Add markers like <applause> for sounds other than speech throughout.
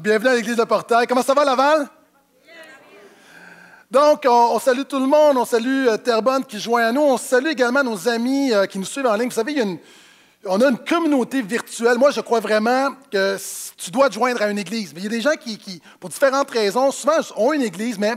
Bienvenue à l'église de Portail. Comment ça va, Laval? Donc, on, salue tout le monde. On salue euh, qui joint à nous. On salue également nos amis euh, qui nous suivent en ligne. Vous savez, on a une communauté virtuelle. Moi, je crois vraiment que tu dois te joindre à une église. Mais il y a des gens qui, pour différentes raisons, souvent ont une église, mais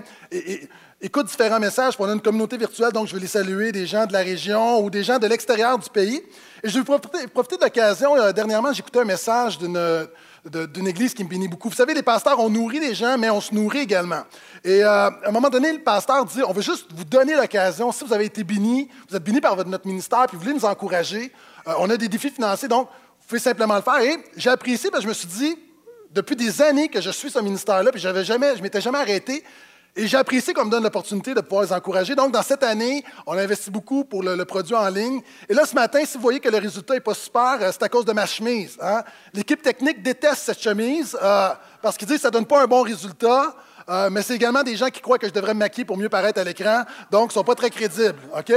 écoutent différents messages. On a une communauté virtuelle, donc je vais les saluer, des gens de la région ou des gens de l'extérieur du pays. Et je vais profiter, profiter de l'occasion. Euh, dernièrement, j'écoutais un message d'une d'une église qui me bénit beaucoup. Vous savez, les pasteurs, on nourrit les gens, mais on se nourrit également. Et euh, à un moment donné, le pasteur dit, on veut juste vous donner l'occasion, si vous avez été béni, vous êtes béni par votre, notre ministère, puis vous voulez nous encourager, euh, on a des défis financiers, donc vous pouvez simplement le faire. Et j'ai apprécié, parce que je me suis dit, depuis des années que je suis ce ministère-là, puis j'avais jamais, je m'étais jamais arrêté, et j'ai apprécié qu'on me donne l'opportunité de pouvoir les encourager. Donc, dans cette année, on a investi beaucoup pour le, produit en ligne. Et là, ce matin, si vous voyez que le résultat n'est pas super, euh, c'est à cause de ma chemise. Hein. L'équipe technique déteste cette chemise euh, parce qu'ils disent que ça ne donne pas un bon résultat. Euh, mais c'est également des gens qui croient que je devrais me maquiller pour mieux paraître à l'écran. Donc, ils ne sont pas très crédibles. OK?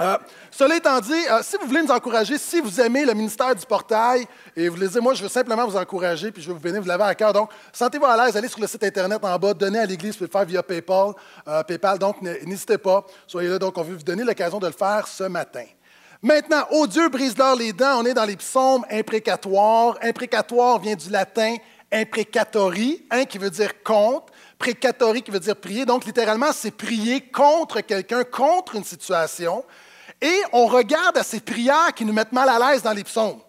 Euh, cela étant dit, euh, si vous voulez nous encourager, si vous aimez le ministère du portail et vous voulez dire, moi, je veux simplement vous encourager, puis je veux vous bénir, vous l'avez à cœur. Donc, sentez-vous à l'aise, allez sur le site Internet en bas, donnez à l'Église, vous pouvez le faire via PayPal. Euh, PayPal donc, n'hésitez pas, soyez là. Donc, on veut vous donner l'occasion de le faire ce matin. Maintenant, oh Dieu, brise-leur les dents, on est dans les psaumes imprécatoires. Imprécatoire vient du latin imprecatori, hein, qui veut dire contre, précatori qui veut dire prier. Donc, littéralement, c'est prier contre quelqu'un, contre une situation. Et on regarde à ces prières qui nous mettent mal à l'aise dans les psaumes.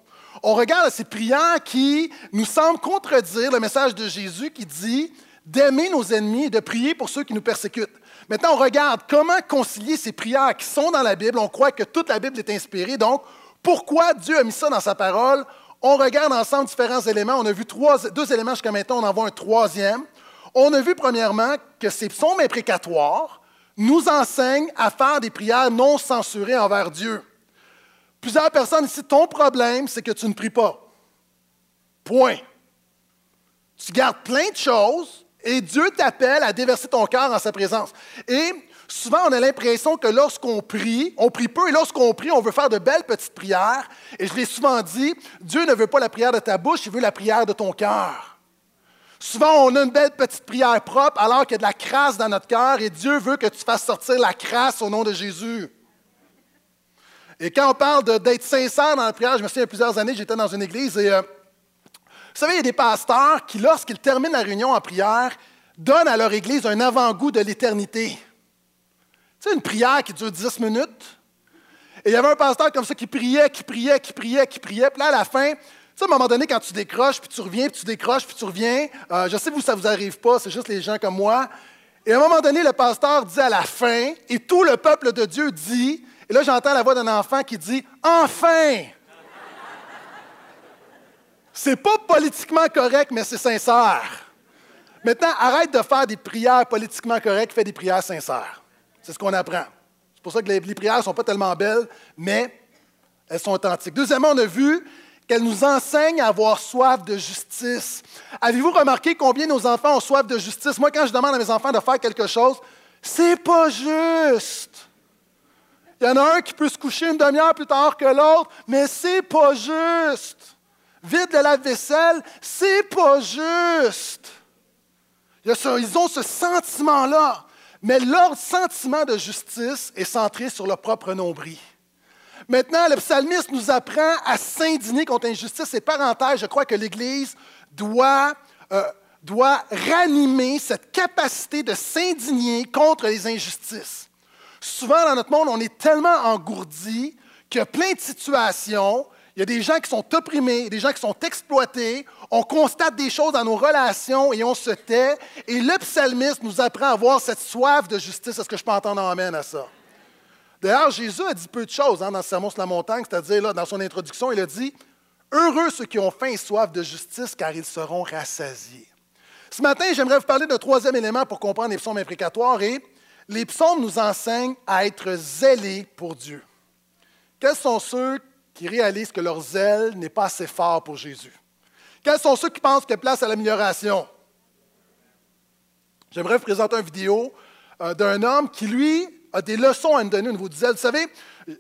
On regarde à ces prières qui nous semblent contredire le message de Jésus qui dit d'aimer nos ennemis et de prier pour ceux qui nous persécutent. Maintenant, on regarde comment concilier ces prières qui sont dans la Bible. On croit que toute la Bible est inspirée. Donc, pourquoi Dieu a mis ça dans sa parole? On regarde ensemble différents éléments. On a vu deux éléments jusqu'à maintenant. On en voit un troisième. On a vu premièrement que ces psaumes imprécatoires nous enseigne à faire des prières non censurées envers Dieu. Plusieurs personnes ici, ton problème, c'est que tu ne pries pas. Point. Tu gardes plein de choses et Dieu t'appelle à déverser ton cœur en sa présence. Et souvent, on a l'impression que lorsqu'on prie, on prie peu et lorsqu'on prie, on veut faire de belles petites prières. Et je l'ai souvent dit, Dieu ne veut pas la prière de ta bouche, il veut la prière de ton cœur. Souvent, on a une belle petite prière propre alors qu'il y a de la crasse dans notre cœur et Dieu veut que tu fasses sortir la crasse au nom de Jésus. Et quand on parle d'être sincère dans la prière, je me souviens il y a plusieurs années, j'étais dans une église et euh, vous savez, il y a des pasteurs qui, lorsqu'ils terminent la réunion en prière, donnent à leur église un avant-goût de l'éternité. Tu sais, une prière qui dure 10 minutes. Et il y avait un pasteur comme ça qui priait, qui priait, qui priait, qui priait. Puis là, à la fin, sais, à un moment donné, quand tu décroches, puis tu reviens, puis tu décroches, puis tu reviens, euh, je sais que ça ne vous arrive pas, c'est juste les gens comme moi. Et à un moment donné, le pasteur dit à la fin, et tout le peuple de Dieu dit, et là j'entends la voix d'un enfant qui dit Enfin C'est pas politiquement correct, mais c'est sincère. Maintenant, arrête de faire des prières politiquement correctes, fais des prières sincères. C'est ce qu'on apprend. C'est pour ça que les prières ne sont pas tellement belles, mais elles sont authentiques. Deuxièmement, on a vu qu'elle nous enseigne à avoir soif de justice. Avez-vous remarqué combien nos enfants ont soif de justice? Moi, quand je demande à mes enfants de faire quelque chose, c'est pas juste. Il y en a un qui peut se coucher une demi-heure plus tard que l'autre, mais c'est pas juste. Vide de la vaisselle c'est pas juste. Ils ont ce sentiment-là, mais leur sentiment de justice est centré sur leur propre nombril. Maintenant, le psalmiste nous apprend à s'indigner contre l'injustice. Et parenthèse, je crois que l'Église doit, euh, doit ranimer cette capacité de s'indigner contre les injustices. Souvent, dans notre monde, on est tellement engourdi qu'il y a plein de situations. Il y a des gens qui sont opprimés, des gens qui sont exploités. On constate des choses dans nos relations et on se tait. Et le psalmiste nous apprend à avoir cette soif de justice. Est-ce que je peux entendre amène à ça? D'ailleurs, Jésus a dit peu de choses hein, dans le Sermon sur la montagne, c'est-à-dire dans son introduction, il a dit Heureux ceux qui ont faim et soif de justice, car ils seront rassasiés. Ce matin, j'aimerais vous parler d'un troisième élément pour comprendre les psaumes imprécatoires et les psaumes nous enseignent à être zélés pour Dieu. Quels sont ceux qui réalisent que leur zèle n'est pas assez fort pour Jésus? Quels sont ceux qui pensent qu'il y a place à l'amélioration? J'aimerais vous présenter une vidéo euh, d'un homme qui, lui, des leçons à nous donner au niveau du zèle. Vous savez,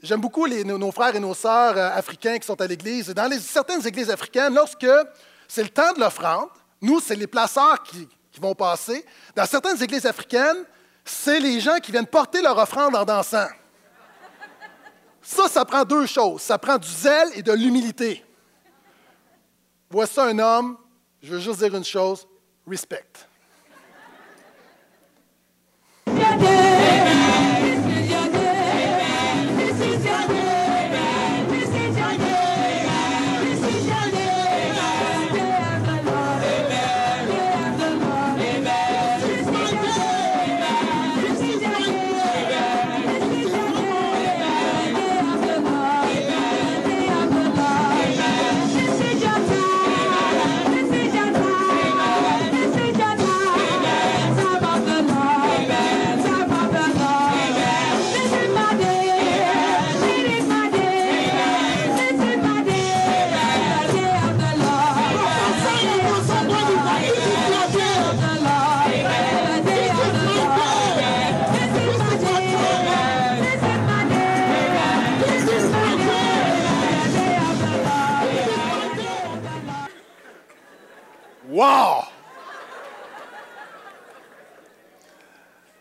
j'aime beaucoup nos, frères et nos sœurs euh, africains qui sont à l'Église. Dans certaines églises africaines, lorsque c'est le temps de l'offrande, Nous, c'est les placeurs qui, qui vont passer. Dans certaines églises africaines, c'est les gens qui viennent porter leur offrande en dansant. Ça, ça prend deux choses. Ça prend du zèle et de l'humilité. Voici un homme, je veux juste dire une chose, respect.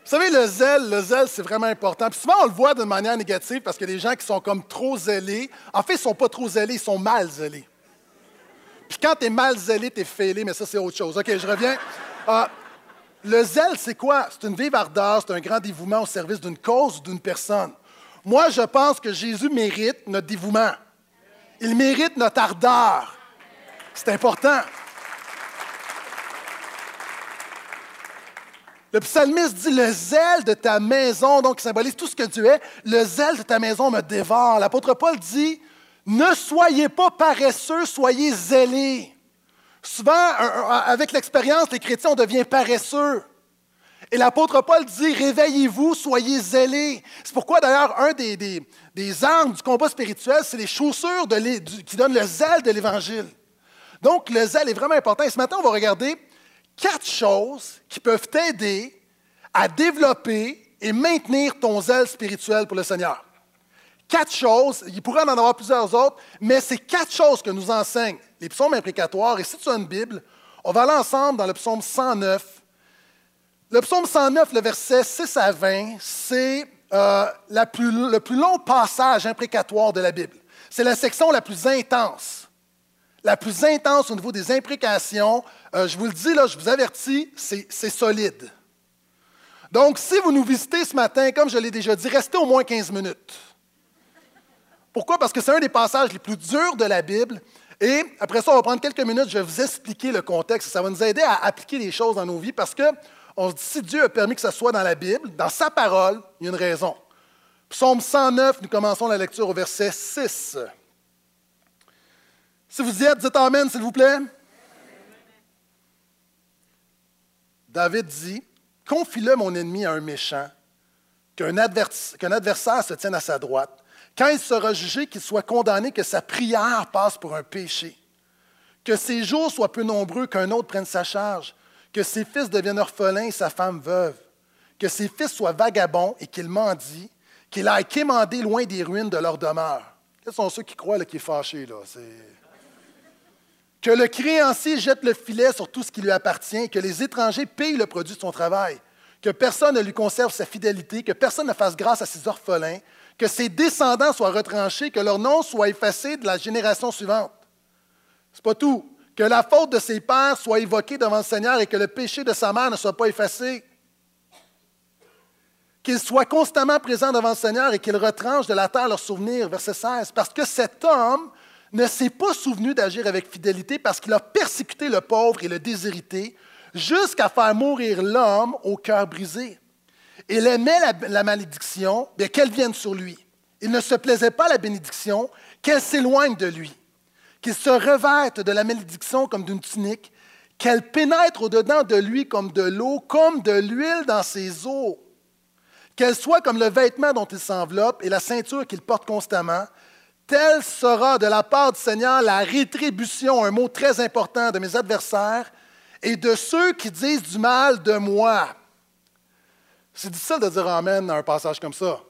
Vous savez, le zèle, le zèle, c'est vraiment important. Puis souvent, on le voit de manière négative parce a des gens qui sont comme trop zélés. En fait, ils ne sont pas trop zélés, ils sont mal zélés. Puis quand tu es mal zélé, tu es fêlé, mais ça, c'est autre chose. OK, je reviens. Euh, le zèle, c'est quoi? C'est une vive ardeur, c'est un grand dévouement au service d'une cause ou d'une personne. Moi, je pense que Jésus mérite notre dévouement. Il mérite notre ardeur. C'est important. Le psalmiste dit Le zèle de ta maison, donc qui symbolise tout ce que tu es, le zèle de ta maison me dévore. L'apôtre Paul dit Ne soyez pas paresseux, soyez zélés. Souvent, avec l'expérience, les chrétiens, on devient paresseux. Et l'apôtre Paul dit Réveillez-vous, soyez zélés. C'est pourquoi, d'ailleurs, un des, des, armes du combat spirituel, c'est les chaussures qui donnent le zèle de l'Évangile. Donc, le zèle est vraiment important. Et ce matin, on va regarder quatre choses qui peuvent t'aider à développer et maintenir ton zèle spirituel pour le Seigneur. Quatre choses, il pourrait en avoir plusieurs autres, mais c'est quatre choses que nous enseignent les psaumes imprécatoires. Et si tu as une Bible, on va aller ensemble dans le psaume 109. Le psaume 109, le verset 6 à 20, c'est euh, le plus long passage imprécatoire de la Bible. C'est la section la plus intense. La plus intense au niveau des imprécations, euh, je vous le dis, là, je vous avertis, c'est solide. Donc, si vous nous visitez ce matin, comme je l'ai déjà dit, restez au moins 15 minutes. Pourquoi? Parce que c'est un des passages les plus durs de la Bible. Et après ça, on va prendre quelques minutes, je vais vous expliquer le contexte. Ça va nous aider à appliquer les choses dans nos vies parce que on se dit, si Dieu a permis que ça soit dans la Bible, dans sa parole, il y a une raison. Psaume 109, nous commençons la lecture au verset 6. Si vous y êtes, dites Amen, s'il vous plaît. David dit Confie-le, mon ennemi, à un méchant, qu'un adversaire se tienne à sa droite. Quand il sera jugé, qu'il soit condamné, que sa prière passe pour un péché. Que ses jours soient peu nombreux, qu'un autre prenne sa charge. Que ses fils deviennent orphelins et sa femme veuve. Que ses fils soient vagabonds et qu'ils mendient. Qu'il aille quémander loin des ruines de leur demeure. Quels sont ceux qui croient qu'il est fâché? Là? Que le créancier jette le filet sur tout ce qui lui appartient, que les étrangers payent le produit de son travail, que personne ne lui conserve sa fidélité, que personne ne fasse grâce à ses orphelins, que ses descendants soient retranchés, que leur nom soit effacé de la génération suivante. C'est pas tout. Que la faute de ses pères soit évoquée devant le Seigneur et que le péché de sa mère ne soit pas effacé. Qu'il soit constamment présent devant le Seigneur et qu'il retranche de la terre leurs souvenirs. Verset 16. Parce que cet homme ne s'est pas souvenu d'agir avec fidélité parce qu'il a persécuté le pauvre et le déshérité jusqu'à faire mourir l'homme au cœur brisé. Il aimait la, malédiction, bien qu'elle vienne sur lui. Il ne se plaisait pas à la bénédiction, qu'elle s'éloigne de lui. Qu'il se revête de la malédiction comme d'une tunique, qu'elle pénètre au-dedans de lui comme de l'eau, comme de l'huile dans ses os. Qu'elle soit comme le vêtement dont il s'enveloppe et la ceinture qu'il porte constamment, Telle sera de la part du Seigneur la rétribution, un mot très important, de mes adversaires et de ceux qui disent du mal de moi. C'est difficile de dire Amen à un passage comme ça.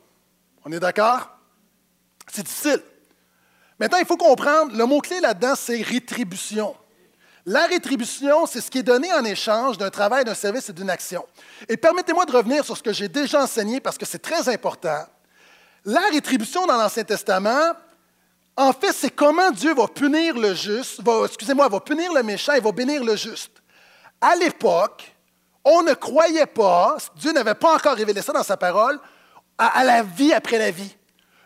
On est d'accord? C'est difficile. Maintenant, il faut comprendre, le mot-clé là-dedans, c'est rétribution. La rétribution, c'est ce qui est donné en échange d'un travail, d'un service et d'une action. Et permettez-moi de revenir sur ce que j'ai déjà enseigné parce que c'est très important. La rétribution dans l'Ancien Testament, en fait, c'est comment Dieu va punir le juste, excusez-moi, va punir le méchant et va bénir le juste. À l'époque, on ne croyait pas, Dieu n'avait pas encore révélé ça dans sa parole, à, la vie après la vie.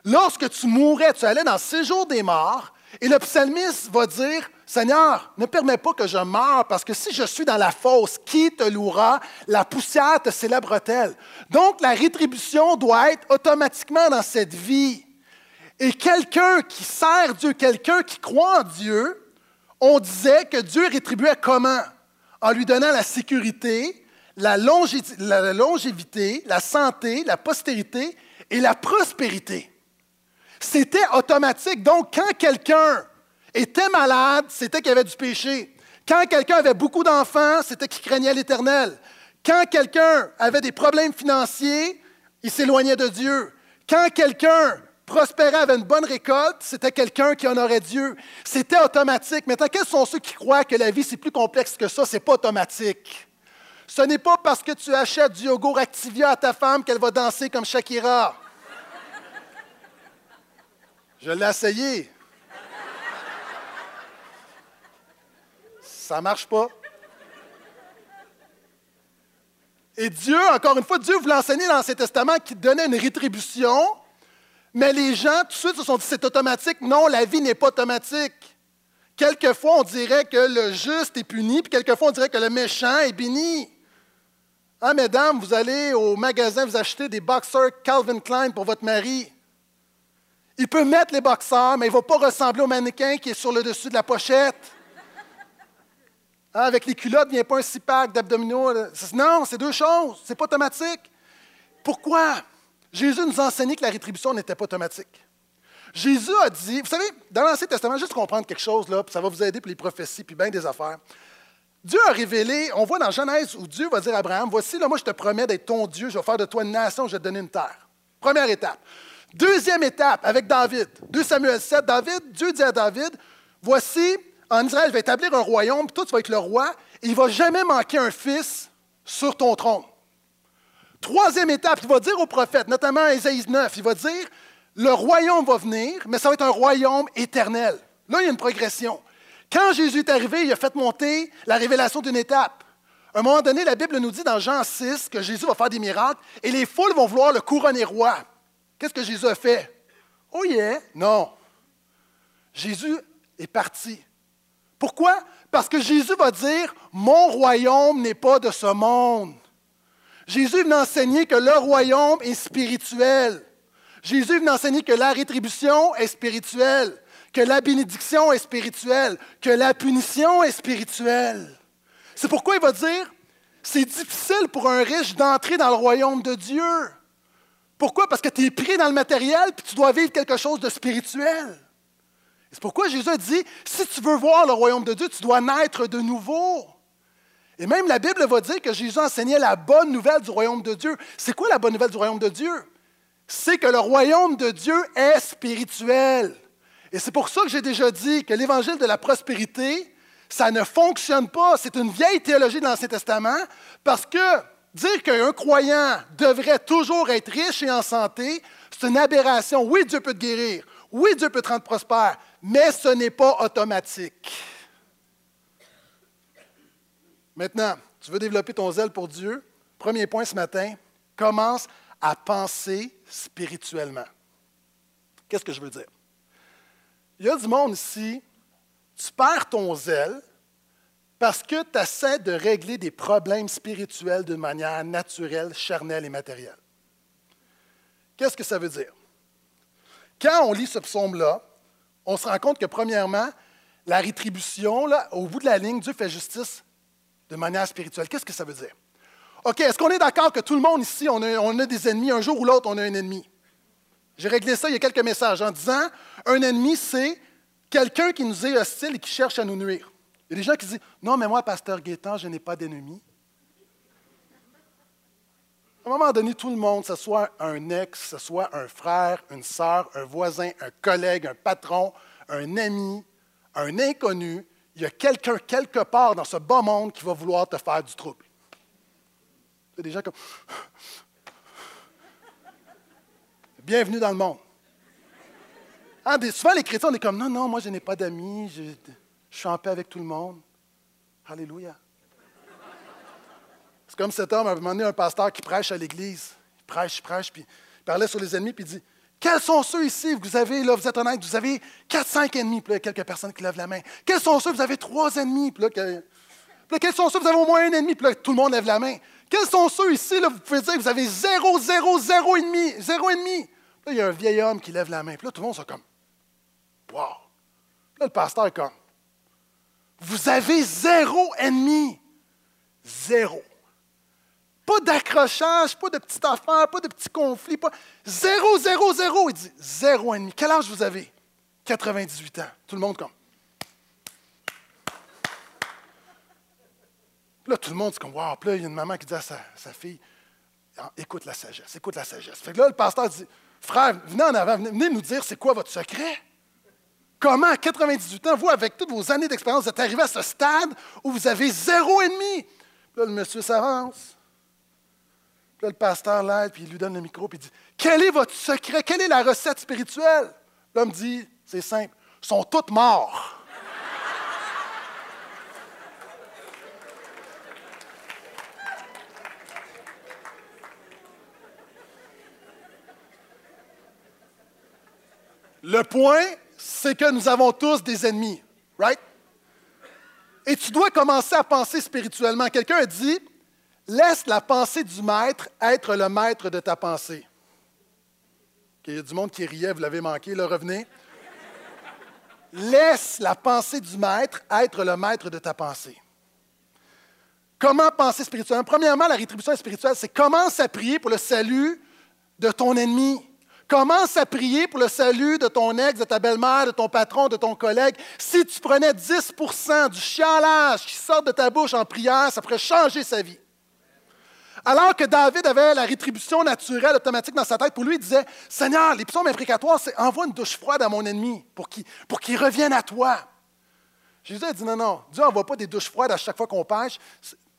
Lorsque tu mourais, tu allais dans le séjour des morts, et le psalmiste va dire, Seigneur, ne permets pas que je meure, parce que si je suis dans la fosse, qui te louera? La poussière te célèbre-t-elle? Donc, la rétribution doit être automatiquement dans cette vie. Et quelqu'un qui sert Dieu, quelqu'un qui croit en Dieu, on disait que Dieu rétribuait comment? En lui donnant la sécurité, la, longévité, la santé, la postérité et la prospérité. C'était automatique. Donc, quand quelqu'un était malade, c'était qu'il avait du péché. Quand quelqu'un avait beaucoup d'enfants, c'était qu'il craignait l'Éternel. Quand quelqu'un avait des problèmes financiers, il s'éloignait de Dieu. Quand quelqu'un prospérait, avait une bonne récolte, c'était quelqu'un qui honorait Dieu. C'était automatique. Maintenant, quels sont ceux qui croient que la vie, c'est plus complexe que ça? Ce n'est pas automatique. Ce n'est pas parce que tu achètes du yogourt Activia à ta femme qu'elle va danser comme Shakira. Je l'ai essayé. Ça ne marche pas. Et Dieu, encore une fois, Dieu voulait enseigner dans l'Ancien Testament qu'il donnait une rétribution, mais les gens tout de suite se sont dit c'est automatique. Non, la vie n'est pas automatique. Quelquefois, on dirait que le juste est puni, puis quelquefois, on dirait que le méchant est béni. Ah, mesdames, vous allez au magasin, vous achetez des boxers Calvin Klein pour votre mari. Il peut mettre les boxeurs, mais il ne va pas ressembler au mannequin qui est sur le dessus de la pochette. Hein, avec les culottes, il n'y a pas un six-pack d'abdominaux. Non, c'est deux choses. Ce n'est pas automatique. Pourquoi? Jésus nous a enseigné que la rétribution n'était pas automatique. Jésus a dit, vous savez, dans l'Ancien Testament, juste comprendre quelque chose, là, ça va vous aider pour les prophéties, puis bien des affaires. Dieu a révélé, on voit dans Genèse où Dieu va dire à Abraham, voici, là, moi je te promets d'être ton Dieu, je vais faire de toi une nation, je vais te donner une terre. Première étape. Deuxième étape avec David. 2 Samuel 7, David, Dieu dit à David, voici, en Israël, je vais établir un royaume, puis toi, tu vas être le roi, et il ne va jamais manquer un fils sur ton trône. Troisième étape, il va dire aux prophètes, notamment à Ésaïe 9, il va dire, le royaume va venir, mais ça va être un royaume éternel. Là, il y a une progression. Quand Jésus est arrivé, il a fait monter la révélation d'une étape. À un moment donné, la Bible nous dit dans Jean 6 que Jésus va faire des miracles et les foules vont vouloir le couronner roi. Qu'est-ce que Jésus a fait? Oh yeah! Non. Jésus est parti. Pourquoi? Parce que Jésus va dire, mon royaume n'est pas de ce monde. Jésus vient enseigner que le royaume est spirituel. Jésus vient enseigner que la rétribution est spirituelle, que la bénédiction est spirituelle, que la punition est spirituelle. C'est pourquoi il va dire, c'est difficile pour un riche d'entrer dans le royaume de Dieu. Pourquoi? Parce que tu es pris dans le matériel puis tu dois vivre quelque chose de spirituel. C'est pourquoi Jésus a dit, si tu veux voir le royaume de Dieu, tu dois naître de nouveau. Et même la Bible va dire que Jésus enseignait la bonne nouvelle du royaume de Dieu. C'est quoi la bonne nouvelle du royaume de Dieu? C'est que le royaume de Dieu est spirituel. Et c'est pour ça que j'ai déjà dit que l'évangile de la prospérité, ça ne fonctionne pas. C'est une vieille théologie de l'Ancien Testament parce que dire qu'un croyant devrait toujours être riche et en santé, c'est une aberration. Oui, Dieu peut te guérir. Oui, Dieu peut te rendre prospère, mais ce n'est pas automatique. Maintenant, tu veux développer ton zèle pour Dieu? Premier point ce matin, commence à penser spirituellement. Qu'est-ce que je veux dire? Il y a du monde ici, tu perds ton zèle parce que tu essaies de régler des problèmes spirituels d'une manière naturelle, charnelle et matérielle. Qu'est-ce que ça veut dire? Quand on lit ce psaume-là, on se rend compte que, premièrement, la rétribution, au bout de la ligne, Dieu fait justice de manière spirituelle. Qu'est-ce que ça veut dire? OK, est-ce qu'on est, d'accord que tout le monde ici, on a, des ennemis, un jour ou l'autre, on a un ennemi? J'ai réglé ça il y a quelques messages en disant un ennemi, c'est quelqu'un qui nous est hostile et qui cherche à nous nuire. Il y a des gens qui disent Non, mais moi, pasteur Gaétan, je n'ai pas d'ennemi. À un moment donné, tout le monde, que ce soit un ex, ce soit un frère, une sœur, un voisin, un collègue, un patron, un ami, un inconnu, il y a quelqu'un quelque part dans ce bas monde qui va vouloir te faire du trouble. C'est des comme. Bienvenue dans le monde. Ah, souvent, les chrétiens, on est comme non, non, moi, je n'ai pas d'amis, je, je suis en paix avec tout le monde. Alléluia. C'est comme cet homme, à un moment donné, un pasteur qui prêche à l'église. Il prêche, il prêche, puis il parlait sur les ennemis, puis il dit Quels sont ceux ici Vous avez, là, vous êtes honnête, vous avez quatre, cinq ennemis, puis là, quelques personnes qui lèvent la main. Quels sont ceux Vous avez trois ennemis, puis là, quels sont ceux Vous avez au moins un ennemi, puis là, tout le monde lève la main. Quels sont ceux ici, là, vous pouvez dire que vous avez zéro, zéro, zéro ennemi, zéro ennemi. Là, il y a un vieil homme qui lève la main, puis là, tout le monde est comme Wow. Là, le pasteur est comme Vous avez zéro ennemi. Zéro. Pas d'accrochage, pas de petite affaire, pas de petits conflits. Pas... Zéro, zéro, zéro. Il dit zéro ennemi. Quel âge vous avez? 98 ans. Tout le monde comme. là, tout le monde, c'est comme, wow. Puis là, il y a une maman qui dit à sa, fille, ah, écoute la sagesse, écoute la sagesse. Fait que là, le pasteur dit, frère, venez en avant, venez nous dire c'est quoi votre secret. Comment, à 98 ans, vous, avec toutes vos années d'expérience, vous êtes arrivé à ce stade où vous avez zéro ennemi? Là, le monsieur s'avance. Là, le pasteur l'aide, puis il lui donne le micro, puis il dit Quel est votre secret? Quelle est la recette spirituelle? L'homme dit C'est simple, ils sont tous morts. Le point, c'est que nous avons tous des ennemis, right? Et tu dois commencer à penser spirituellement. Quelqu'un a dit Laisse la pensée du maître être le maître de ta pensée. Il y a du monde qui riait, vous l'avez manqué, le revenez. Laisse la pensée du maître être le maître de ta pensée. Comment penser spirituellement? Premièrement, la rétribution spirituelle, c'est commence à prier pour le salut de ton ennemi. Commence à prier pour le salut de ton ex, de ta belle-mère, de ton patron, de ton collègue? Si tu prenais 10% du chialage qui sort de ta bouche en prière, ça pourrait changer sa vie. Alors que David avait la rétribution naturelle automatique dans sa tête, pour lui, il disait Seigneur, les psaumes imprécatoires, c'est envoie une douche froide à mon ennemi pour qu'il, revienne à toi. Jésus a dit non, non, Dieu n'envoie pas des douches froides à chaque fois qu'on pêche.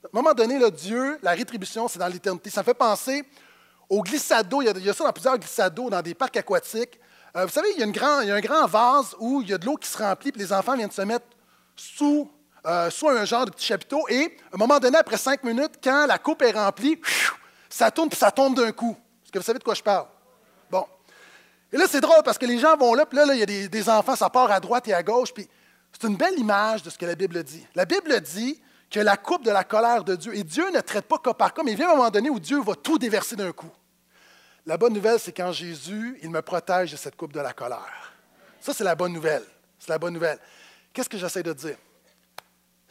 À un moment donné, là, Dieu, la rétribution, c'est dans l'éternité. Ça me fait penser au glissado. Il y, a, ça dans plusieurs glissados, dans des parcs aquatiques. Euh, vous savez, il y, a il y a un grand vase où il y a de l'eau qui se remplit, puis les enfants viennent se mettre sous euh, soit un genre de petit chapiteau, et à un moment donné, après cinq minutes, quand la coupe est remplie, ça tourne puis ça tombe d'un coup. Est-ce que vous savez de quoi je parle? Bon. Et là, c'est drôle parce que les gens vont là, puis là, il y a des, enfants, ça part à droite et à gauche, puis c'est une belle image de ce que la Bible dit. La Bible dit que la coupe de la colère de Dieu, et Dieu ne traite pas cas par cas, mais il vient un moment donné où Dieu va tout déverser d'un coup. La bonne nouvelle, c'est qu'en Jésus, il me protège de cette coupe de la colère. Ça, c'est la bonne nouvelle. C'est la bonne nouvelle. Qu'est-ce que j'essaie de dire?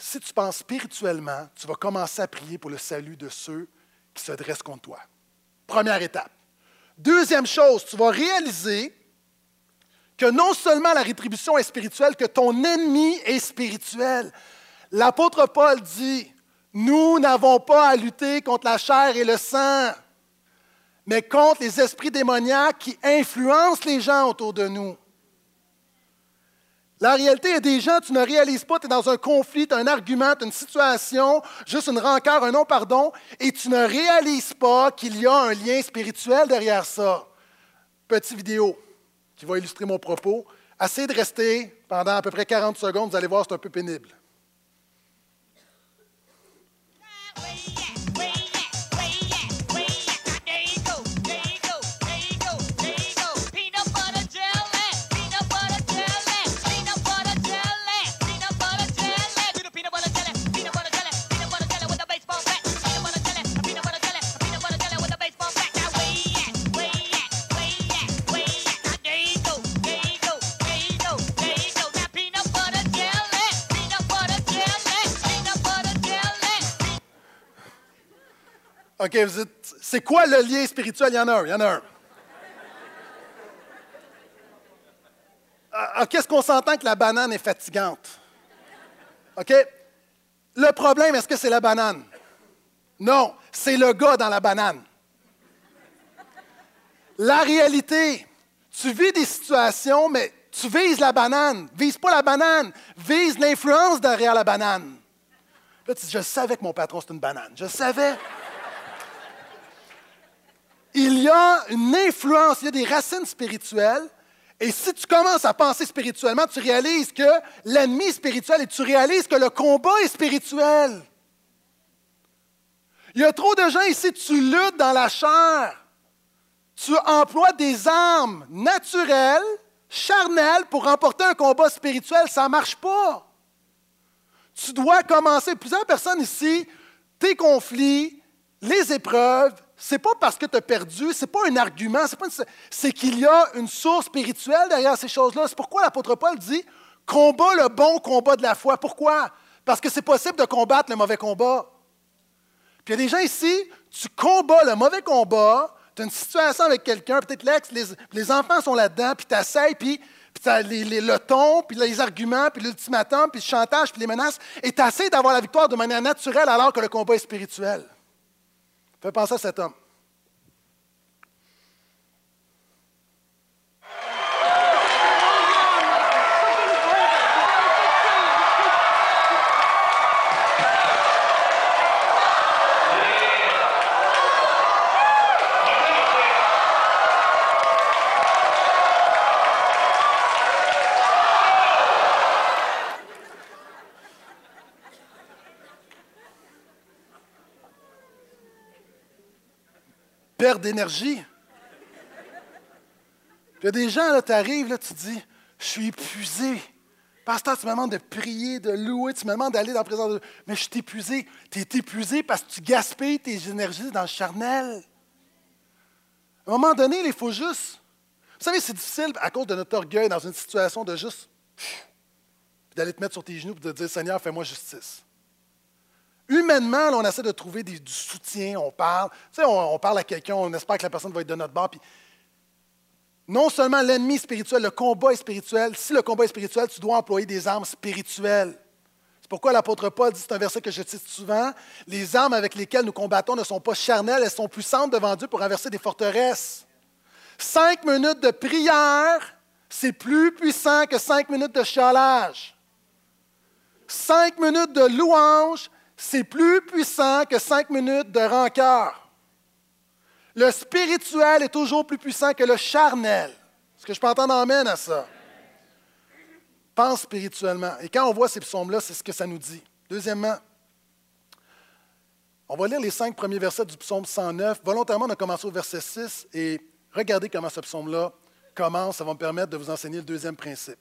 Si tu penses spirituellement, tu vas commencer à prier pour le salut de ceux qui se dressent contre toi. Première étape. Deuxième chose, tu vas réaliser que non seulement la rétribution est spirituelle, que ton ennemi est spirituel. L'apôtre Paul dit, nous n'avons pas à lutter contre la chair et le sang, mais contre les esprits démoniaques qui influencent les gens autour de nous. La réalité, il y des gens, tu ne réalises pas, tu es dans un conflit, tu as un argument, tu as une situation, juste une rancœur, un non-pardon, et tu ne réalises pas qu'il y a un lien spirituel derrière ça. Petite vidéo qui va illustrer mon propos. Essayez de rester pendant à peu près 40 secondes, vous allez voir, c'est un peu pénible. OK, vous c'est quoi le lien spirituel? Il y en a un, il y en a un. Ah, ah, qu'est-ce qu'on s'entend que la banane est fatigante? OK? Le problème, est-ce que c'est la banane? Non, c'est le gars dans la banane. La réalité, tu vis des situations, mais tu vises la banane. Vise pas la banane, vise l'influence derrière la banane. Là, tu dis, je savais que mon patron, c'est une banane. Je savais. Il y a une influence, il y a des racines spirituelles. Et si tu commences à penser spirituellement, tu réalises que l'ennemi est spirituel et tu réalises que le combat est spirituel. Il y a trop de gens ici, tu luttes dans la chair. Tu emploies des armes naturelles, charnelles, pour remporter un combat spirituel. Ça ne marche pas. Tu dois commencer. Plusieurs personnes ici, tes conflits, les épreuves, c'est pas parce que tu as perdu, c'est pas un argument, c'est qu'il y a une source spirituelle derrière ces choses-là. C'est pourquoi l'apôtre Paul dit combat le bon combat de la foi. Pourquoi? Parce que c'est possible de combattre le mauvais combat. Puis il y a des gens ici, tu combats le mauvais combat, tu as une situation avec quelqu'un, peut-être l'ex, les, enfants sont là-dedans, puis tu essaies, puis, puis tu as le ton, puis les arguments, puis l'ultimatum, puis le chantage, puis les menaces, et tu d'avoir la victoire de manière naturelle alors que le combat est spirituel. Fais penser à cet homme. D'énergie. Il y a des gens, là, tu arrives, tu dis, je suis épuisé. Pasteur, tu me demandes de prier, de louer, tu me demandes d'aller dans la présence de Dieu. Mais je suis épuisé. Tu es épuisé parce que tu gaspilles tes énergies dans le charnel. À un moment donné, il faut juste. Vous savez, c'est difficile à cause de notre orgueil dans une situation de juste. d'aller te mettre sur tes genoux et de dire Seigneur, fais-moi justice. Humainement, on essaie de trouver du soutien, on parle. Tu sais, on, parle à quelqu'un, on espère que la personne va être de notre bord. Non seulement l'ennemi spirituel, le combat est spirituel. Si le combat est spirituel, tu dois employer des armes spirituelles. C'est pourquoi l'apôtre Paul dit, c'est un verset que je cite souvent, les armes avec lesquelles nous combattons ne sont pas charnelles, elles sont puissantes devant Dieu pour renverser des forteresses. Cinq minutes de prière, c'est plus puissant que cinq minutes de chalage. Cinq minutes de louange, c'est plus puissant que cinq minutes de rancœur. Le spirituel est toujours plus puissant que le charnel. Est-ce que je peux entendre amène à ça? Pense spirituellement. Et quand on voit ces psaumes-là, c'est ce que ça nous dit. Deuxièmement, on va lire les cinq premiers versets du psaume 109. Volontairement, on a commencé au verset 6 et regardez comment ce psaume-là commence. Ça va me permettre de vous enseigner le deuxième principe.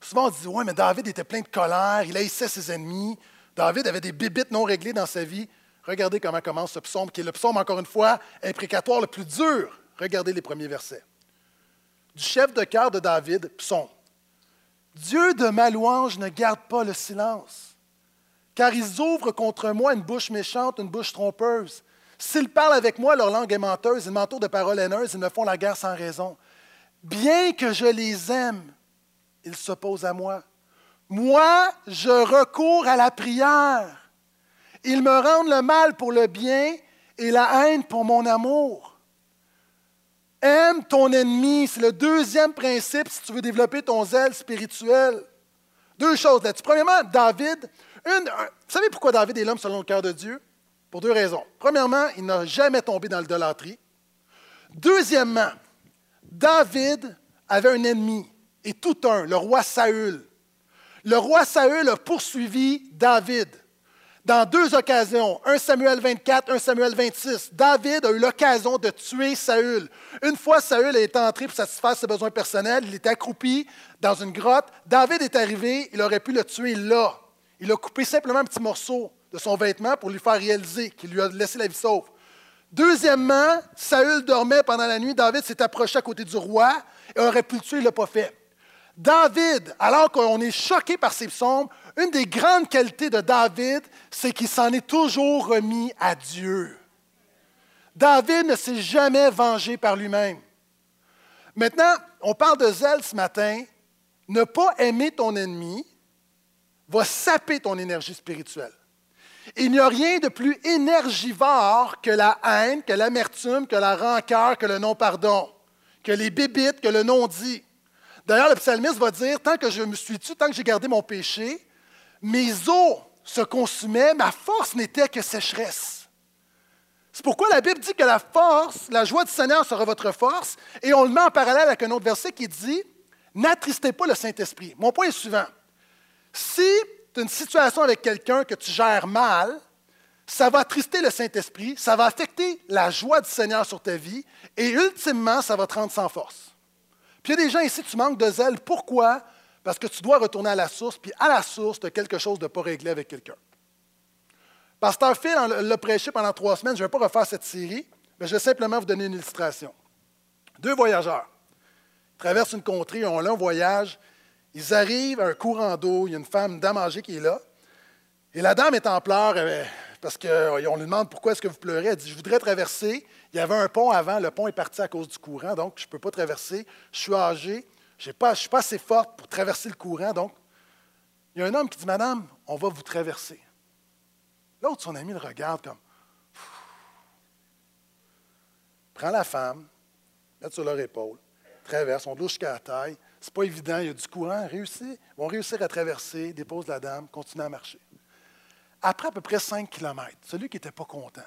Souvent, on dit Ouais, mais David était plein de colère, il haïssait ses ennemis. David avait des bibites non réglées dans sa vie. Regardez comment commence ce psaume, qui est le psaume, encore une fois, imprécatoire le plus dur. Regardez les premiers versets. Du chef de cœur de David, psaume. Dieu de ma louange ne garde pas le silence, car ils ouvrent contre moi une bouche méchante, une bouche trompeuse. S'ils parlent avec moi, leur langue est menteuse, ils m'entourent de paroles haineuses, ils me font la guerre sans raison. Bien que je les aime, ils s'opposent à moi. Moi, je recours à la prière. Ils me rendent le mal pour le bien et la haine pour mon amour. Aime ton ennemi. C'est le deuxième principe si tu veux développer ton zèle spirituel. Deux choses là-dessus. Premièrement, David. vous savez pourquoi David est l'homme selon le cœur de Dieu? Pour deux raisons. Premièrement, il n'a jamais tombé dans l'idolâtrie. Deuxièmement, David avait un ennemi, et tout un, le roi Saül. Le roi Saül a poursuivi David dans deux occasions, 1 Samuel 24, 1 Samuel 26. David a eu l'occasion de tuer Saül. Une fois, Saül est entré pour satisfaire ses besoins personnels. Il était accroupi dans une grotte. David est arrivé, il aurait pu le tuer là. Il a coupé simplement un petit morceau de son vêtement pour lui faire réaliser qu'il lui a laissé la vie sauve. Deuxièmement, Saül dormait pendant la nuit. David s'est approché à côté du roi et aurait pu le tuer, il ne l'a pas fait. David, alors qu'on est choqué par ses psaumes, une des grandes qualités de David, c'est qu'il s'en est toujours remis à Dieu. David ne s'est jamais vengé par lui-même. Maintenant, on parle de zèle ce matin. Ne pas aimer ton ennemi va saper ton énergie spirituelle. Il n'y a rien de plus énergivore que la haine, que l'amertume, que la rancœur, que le non-pardon, que les bébites, que le non-dit. D'ailleurs, le psalmiste va dire, tant que je me suis tué, tant que j'ai gardé mon péché, mes os se consumaient, ma force n'était que sécheresse. C'est pourquoi la Bible dit que la force, la joie du Seigneur sera votre force, et on le met en parallèle avec un autre verset qui dit, n'attristez pas le Saint-Esprit. Mon point est suivant. Si tu as une situation avec quelqu'un que tu gères mal, ça va attrister le Saint-Esprit, ça va affecter la joie du Seigneur sur ta vie, et ultimement, ça va te rendre sans force. Puis il y a des gens ici, tu manques de zèle. Pourquoi? Parce que tu dois retourner à la source, puis à la source, tu as quelque chose de pas réglé avec quelqu'un. Pasteur Phil l'a prêché pendant trois semaines. Je ne vais pas refaire cette série, mais je vais simplement vous donner une illustration. Deux voyageurs traversent une contrée, ont un long voyage. Ils arrivent à un courant d'eau. Il y a une femme, dame âgée, qui est là. Et la dame est en pleurs parce qu'on lui demande pourquoi est-ce que vous pleurez? Elle dit Je voudrais traverser. Il y avait un pont avant. Le pont est parti à cause du courant, donc je ne peux pas traverser. Je suis âgé. Je ne suis pas assez forte pour traverser le courant. Donc, il y a un homme qui dit Madame, on va vous traverser. L'autre, son ami, le regarde comme Prends la femme, met sur leur épaule, traverse, on louche jusqu'à la taille. C'est pas évident, il y a du courant, réussit. Ils vont réussir à traverser, dépose la dame, continue à marcher. Après à peu près 5 kilomètres, celui qui n'était pas content,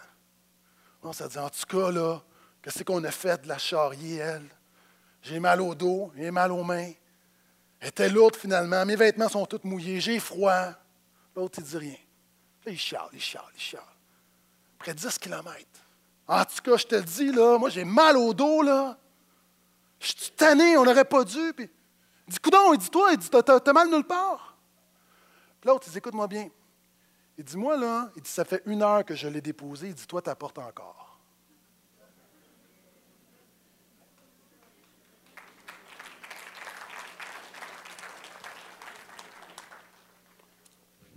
on s'est dit En tout cas, là, qu'est-ce qu'on a fait de la charrier, J'ai mal au dos, j'ai mal aux mains. Elle était lourde finalement, mes vêtements sont tous mouillés, j'ai froid. L'autre, il dit rien. Il chiale, il chiale, il chiale. Près de 10 kilomètres. En tout cas, je te le dis, là, moi, j'ai mal au dos, là. Je suis tanné, on n'aurait pas dû. Puis, il dit, coudon, il dit, toi, il dit, t'as, mal nulle part. L'autre, il dit, écoute-moi bien. Il dit, moi, là, il dit, ça fait une heure que je l'ai déposé. Il dit, toi, t'apportes encore.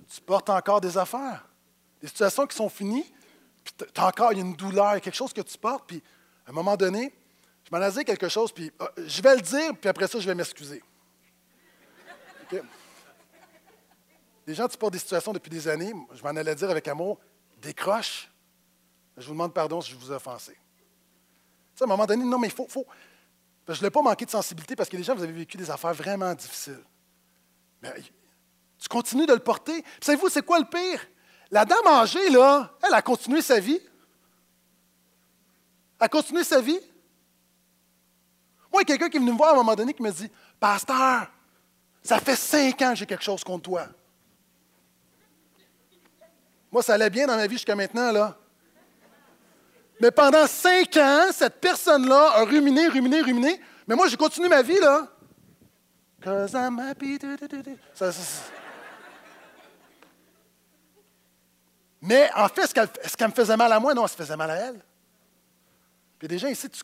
Tu portes encore des affaires, des situations qui sont finies, puis tu as encore une douleur, quelque chose que tu portes, puis à un moment donné, je m'en ai dit quelque chose, puis euh, je vais le dire, puis après ça, je vais m'excuser. Les gens, tu portes des situations depuis des années, je m'en allais dire avec amour, décroche. Je vous demande pardon si je vous ai offensé. Tu sais, à un moment donné, non, mais il faut. faut je ne voulais pas manquer de sensibilité parce que les gens, vous avez vécu des affaires vraiment difficiles. Mais tu continues de le porter. Savez-vous, c'est quoi le pire? La dame âgée, là, elle a continué sa vie. Elle a continué sa vie. Moi, il y a quelqu'un qui est venu me voir à un moment donné qui me dit Pasteur, ça fait cinq ans que j'ai quelque chose contre toi. Moi, ça allait bien dans ma vie jusqu'à maintenant, là. Mais pendant cinq ans, cette personne-là a ruminé, ruminé, ruminé. Mais moi, j'ai continué ma vie, là. Mais en fait, est-ce qu'elle me faisait mal à moi? Non, elle se faisait mal à elle. Puis gens ici, tu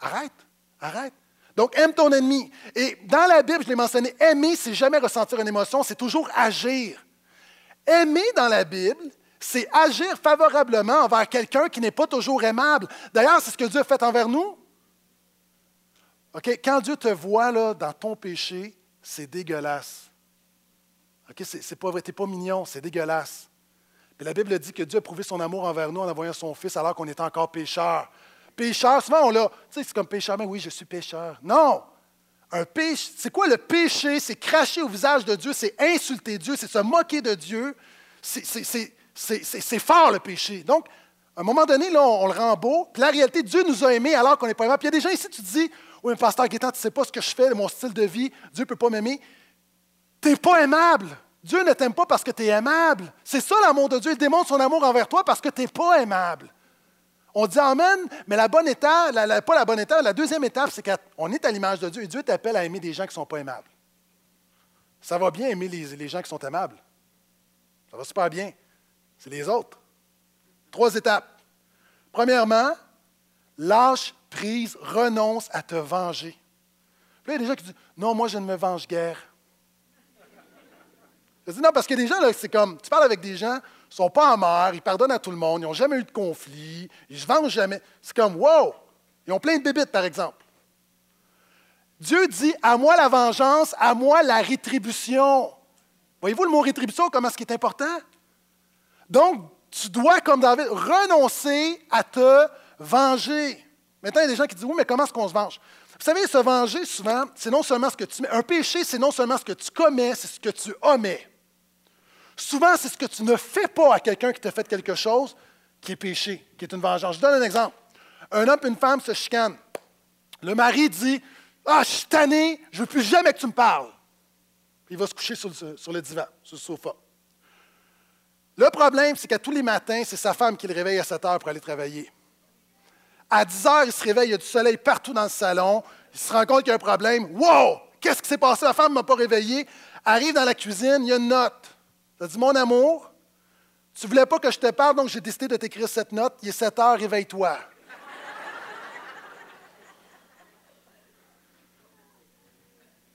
arrête, arrête. Donc, aime ton ennemi. Et dans la Bible, je l'ai mentionné, aimer, c'est jamais ressentir une émotion, c'est toujours agir. Aimer dans la Bible, c'est agir favorablement envers quelqu'un qui n'est pas toujours aimable. D'ailleurs, c'est ce que Dieu a fait envers nous. Quand Dieu te voit dans ton péché, c'est dégueulasse. OK? C'est, pas vrai, tu pas mignon, c'est dégueulasse. Puis la Bible dit que Dieu a prouvé son amour envers nous en envoyant son Fils alors qu'on était encore pécheurs. Pécheur, souvent on l'a, tu sais, c'est comme pécheur, mais oui, je suis pécheur. Non! Un péché, c'est quoi le péché? C'est cracher au visage de Dieu, c'est insulter Dieu, c'est se moquer de Dieu. C'est fort le péché. Donc, à un moment donné, là, on, le rend beau. Puis la réalité, Dieu nous a aimés alors qu'on n'est pas aimable. Puis il y a des gens ici, tu te dis, oui, mais pasteur Guétan, tu ne sais pas ce que je fais, mon style de vie, Dieu ne peut pas m'aimer. Tu n'es pas aimable. Dieu ne t'aime pas parce que tu es aimable. C'est ça l'amour de Dieu. Il démontre son amour envers toi parce que tu n'es pas aimable. On dit Amen, mais la bonne étape, pas la bonne étape, la deuxième étape, c'est qu'on est à l'image de Dieu et Dieu t'appelle à aimer des gens qui ne sont pas aimables. Ça va bien aimer les, gens qui sont aimables. Ça va super bien. C'est les autres. Trois étapes. Premièrement, lâche prise, renonce à te venger. Puis il y a des gens qui disent Non, moi, je ne me venge guère. Je dis non, parce que des gens, c'est comme, tu parles avec des gens, ne sont pas en mer, ils pardonnent à tout le monde, ils n'ont jamais eu de conflit, ils ne se vengent jamais. C'est comme, wow! Ils ont plein de bébites, par exemple. Dieu dit, à moi la vengeance, à moi la rétribution. Voyez-vous le mot rétribution, comment ce qui est important? Donc, tu dois, comme David, renoncer à te venger. Maintenant, il y a des gens qui disent, oui, mais comment est-ce qu'on se venge? Vous savez, se venger, souvent, c'est non seulement ce que tu mets. Un péché, c'est non seulement ce que tu commets, c'est ce que tu omets. Souvent, c'est ce que tu ne fais pas à quelqu'un qui t'a fait quelque chose qui est péché, qui est une vengeance. Je donne un exemple. Un homme et une femme se chicanent. Le mari dit Ah, je je ne veux plus jamais que tu me parles. il va se coucher sur le divan, sur le sofa. Le problème, c'est qu'à tous les matins, c'est sa femme qui le réveille à 7 heures pour aller travailler. À 10 heures, il se réveille, il y a du soleil partout dans le salon. Il se rend compte qu'il y a un problème. Wow! Qu'est-ce qui s'est passé? La femme ne m'a pas réveillé. Arrive dans la cuisine, il y a une note. Ça dit Mon amour, tu ne voulais pas que je te parle, donc j'ai décidé de t'écrire cette note. Il est 7 heures, réveille-toi.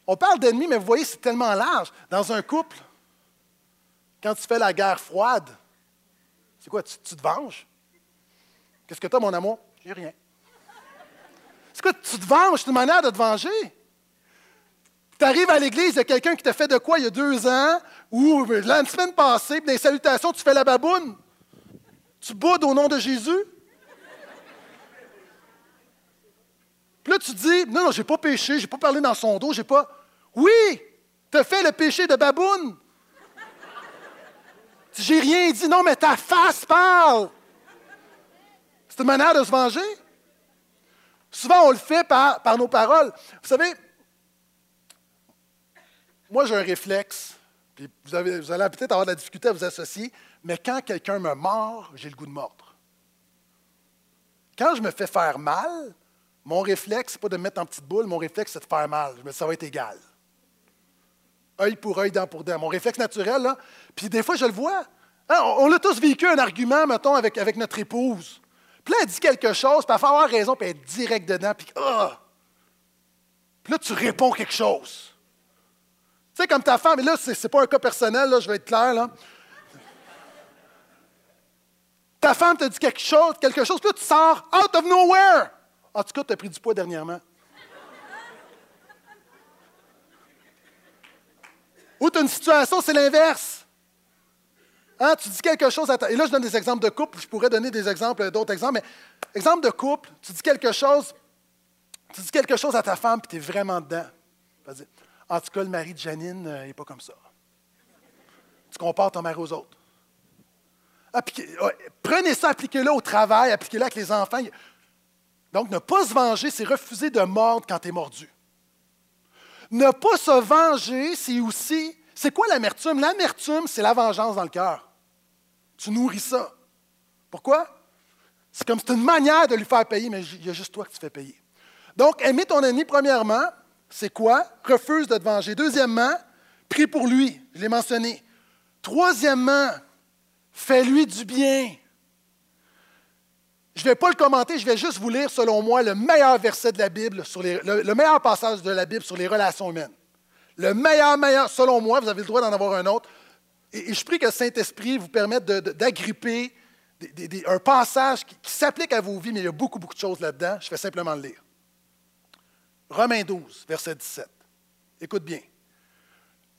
On parle d'ennemis, mais vous voyez, c'est tellement large. Dans un couple, quand tu fais la guerre froide, c'est quoi? Tu, te venges? Qu'est-ce que tu as, mon amour? J'ai rien. C'est quoi? Tu te venges? C'est une manière de te venger? Tu arrives à l'église, il y a quelqu'un qui t'a fait de quoi il y a deux ans, ou la semaine passée, puis dans les salutations, tu fais la baboune. Tu boudes au nom de Jésus. Puis là, tu dis, non, non, j'ai pas péché, j'ai pas parlé dans son dos, j'ai pas. Oui, tu as fait le péché de baboune. J'ai rien dit. Non, mais ta face parle. C'est une manière de se venger. Souvent, on le fait par, nos paroles. Vous savez, moi, j'ai un réflexe, vous, allez peut-être avoir de la difficulté à vous associer, mais quand quelqu'un me mord, j'ai le goût de mordre. Quand je me fais faire mal, mon réflexe, ce n'est pas de me mettre en petite boule, mon réflexe, c'est de faire mal. Je me dis, ça va être égal. Œil pour œil, dent pour dent. Mon réflexe naturel, là. Puis des fois, je le vois. Hein, on, a tous vécu un argument, mettons, avec, avec notre épouse. Puis là, elle dit quelque chose, puis elle fait avoir raison, puis elle est direct dedans, puis ah! Puis là, tu réponds quelque chose. Tu sais, comme ta femme, et là, ce n'est pas un cas personnel, là, je vais être clair, là. Ta femme te dit quelque chose, quelque chose, puis là, tu sors out of nowhere. En tout cas, tu as pris du poids dernièrement. Ou tu as une situation, c'est l'inverse. Hein, tu dis quelque chose à ta... Et là, je donne des exemples de couple. Je pourrais donner des exemples, d'autres exemples. Mais exemple de couple, tu dis quelque chose, tu dis quelque chose à ta femme, puis tu es vraiment dedans. En tout cas, le mari de Janine n'est pas comme ça. Tu compares ton mari aux autres. prenez ça, appliquez-le au travail, appliquez-le avec les enfants. Donc, ne pas se venger, c'est refuser de mordre quand tu es mordu. Ne pas se venger, c'est aussi. C'est quoi l'amertume? L'amertume, c'est la vengeance dans le cœur. Tu nourris ça. Pourquoi? C'est comme c'est une manière de lui faire payer, mais il y a juste toi que tu fais payer. Donc, aimer ton ennemi, premièrement, c'est quoi? Refuse de te venger. Deuxièmement, prie pour lui. Je l'ai mentionné. Troisièmement, fais-lui du bien. Je ne vais pas le commenter, je vais juste vous lire, selon moi, le meilleur verset de la Bible, sur le, meilleur passage de la Bible sur les relations humaines. Le meilleur, meilleur, selon moi, vous avez le droit d'en avoir un autre. Et, je prie que le Saint-Esprit vous permette d'agripper un passage qui, qui s'applique à vos vies, mais il y a beaucoup, beaucoup de choses là-dedans. Je vais simplement le lire. Romains 12, verset 17. Écoute bien.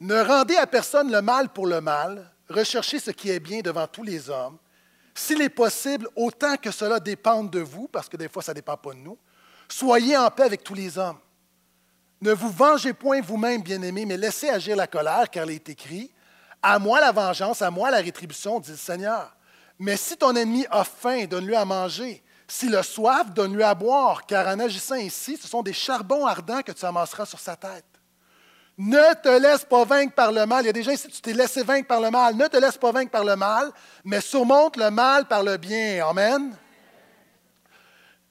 Ne rendez à personne le mal pour le mal, recherchez ce qui est bien devant tous les hommes, s'il est possible, autant que cela dépende de vous, parce que des fois ça ne dépend pas de nous, soyez en paix avec tous les hommes. Ne vous vengez point vous-même, bien-aimés, mais laissez agir la colère, car il est écrit, À moi la vengeance, à moi la rétribution, dit le Seigneur. Mais si ton ennemi a faim, donne-lui à manger. S'il a soif, donne-lui à boire, car en agissant ainsi, ce sont des charbons ardents que tu amasseras sur sa tête. Ne te laisse pas vaincre par le mal. Il y a des gens ici, tu t'es laissé vaincre par le mal. Ne te laisse pas vaincre par le mal, mais surmonte le mal par le bien. Amen.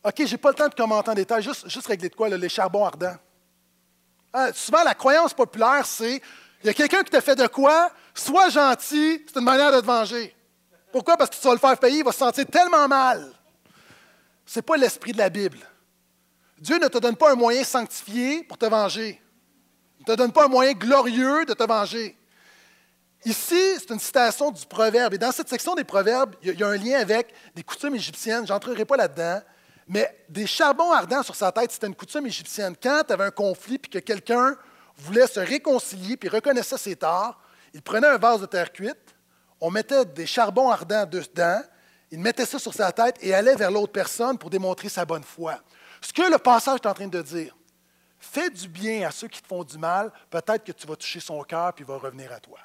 OK, je n'ai pas le temps de commenter en détail, juste, juste régler de quoi, les charbons ardents. Ah, souvent, la croyance populaire, c'est il y a quelqu'un qui te fait de quoi, sois gentil, c'est une manière de te venger. Pourquoi? Parce que tu vas le faire payer, il va se sentir tellement mal. Ce n'est pas l'esprit de la Bible. Dieu ne te donne pas un moyen sanctifié pour te venger ne te donne pas un moyen glorieux de te venger. Ici, c'est une citation du proverbe. Et dans cette section des proverbes, il y a un lien avec des coutumes égyptiennes. Je n'entrerai pas là-dedans. Mais des charbons ardents sur sa tête, c'était une coutume égyptienne. Quand tu avais un conflit et que quelqu'un voulait se réconcilier puis reconnaissait ses torts, il prenait un vase de terre cuite, on mettait des charbons ardents dedans, il mettait ça sur sa tête et allait vers l'autre personne pour démontrer sa bonne foi. Ce que le passage est en train de dire, fais du bien à ceux qui te font du mal, peut-être que tu vas toucher son cœur puis il va revenir à toi.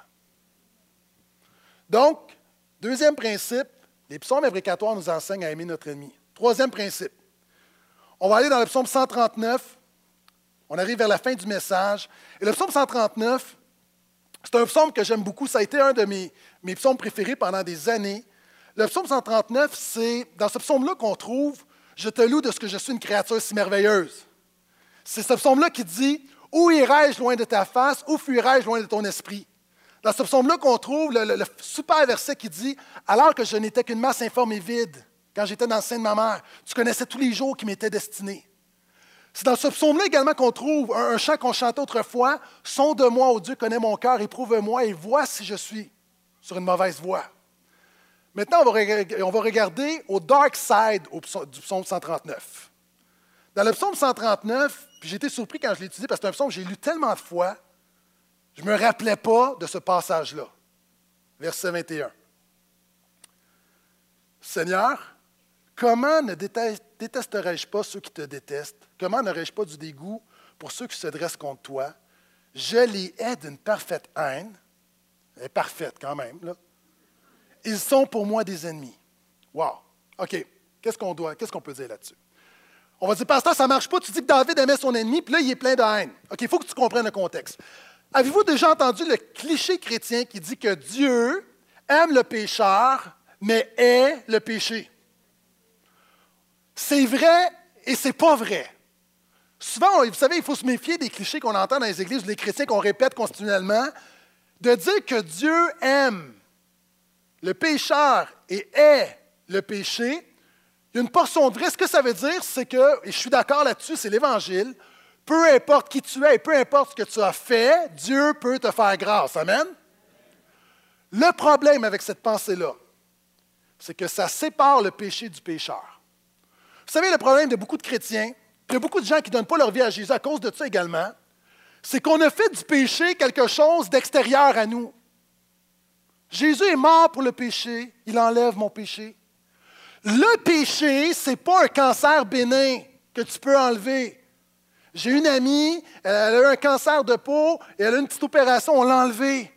Donc, deuxième principe, les psaumes imprécatoires nous enseignent à aimer notre ennemi. Troisième principe, on va aller dans le psaume 139. On arrive vers la fin du message. Et le psaume 139, c'est un psaume que j'aime beaucoup. Ça a été un de mes, mes psaumes préférés pendant des années. Le psaume 139, c'est dans ce psaume-là qu'on trouve Je te loue de ce que je suis une créature si merveilleuse. C'est ce psaume-là qui dit Où irai-je loin de ta face? Où fuirai-je loin de ton esprit Dans ce psaume-là qu'on trouve le, super verset qui dit Alors que je n'étais qu'une masse informe et vide, quand j'étais dans le sein de ma mère, tu connaissais tous les jours qui m'étaient destinés. C'est dans ce psaume-là également qu'on trouve un, un chant qu'on chantait autrefois Sonde-moi, ô Dieu, connais mon cœur, éprouve-moi et vois si je suis sur une mauvaise voie. Maintenant, on va, regarder au dark side du psaume 139. Dans le psaume 139, puis j'ai été surpris quand je l'ai étudié parce que c'est un psaume que j'ai lu tellement de fois, je ne me rappelais pas de ce passage-là. Verset 21. Seigneur, comment ne détesterais-je pas ceux qui te détestent? Comment n'aurais-je pas du dégoût pour ceux qui se dressent contre toi? Je les hais d'une parfaite haine. Elle est parfaite quand même, là. Ils sont pour moi des ennemis. Wow. OK. Qu'est-ce qu'on doit, qu'est-ce qu'on peut dire là-dessus? On va dire, pasteur, ça ne marche pas. Tu dis que David aimait son ennemi, puis là, il est plein de haine. OK, il faut que tu comprennes le contexte. Avez-vous déjà entendu le cliché chrétien qui dit que Dieu aime le pécheur, mais hait le péché? C'est vrai et c'est pas vrai. Souvent, vous savez, il faut se méfier des clichés qu'on entend dans les églises, les chrétiens qu'on répète continuellement, de dire que Dieu aime le pécheur et est le péché, il y a une portion de vrai. Ce que ça veut dire, c'est que, et je suis d'accord là-dessus, c'est l'Évangile, peu importe qui tu es peu importe ce que tu as fait, Dieu peut te faire grâce. Amen? Le problème avec cette pensée-là, c'est que ça sépare le péché du pécheur. Vous savez, le problème de beaucoup de chrétiens, a beaucoup de gens qui ne donnent pas leur vie à Jésus à cause de ça également, c'est qu'on a fait du péché quelque chose d'extérieur à nous. Jésus est mort pour le péché, il enlève mon péché. Le péché, ce n'est pas un cancer bénin que tu peux enlever. J'ai une amie, elle a eu un cancer de peau et elle a une petite opération, on l'a enlevé.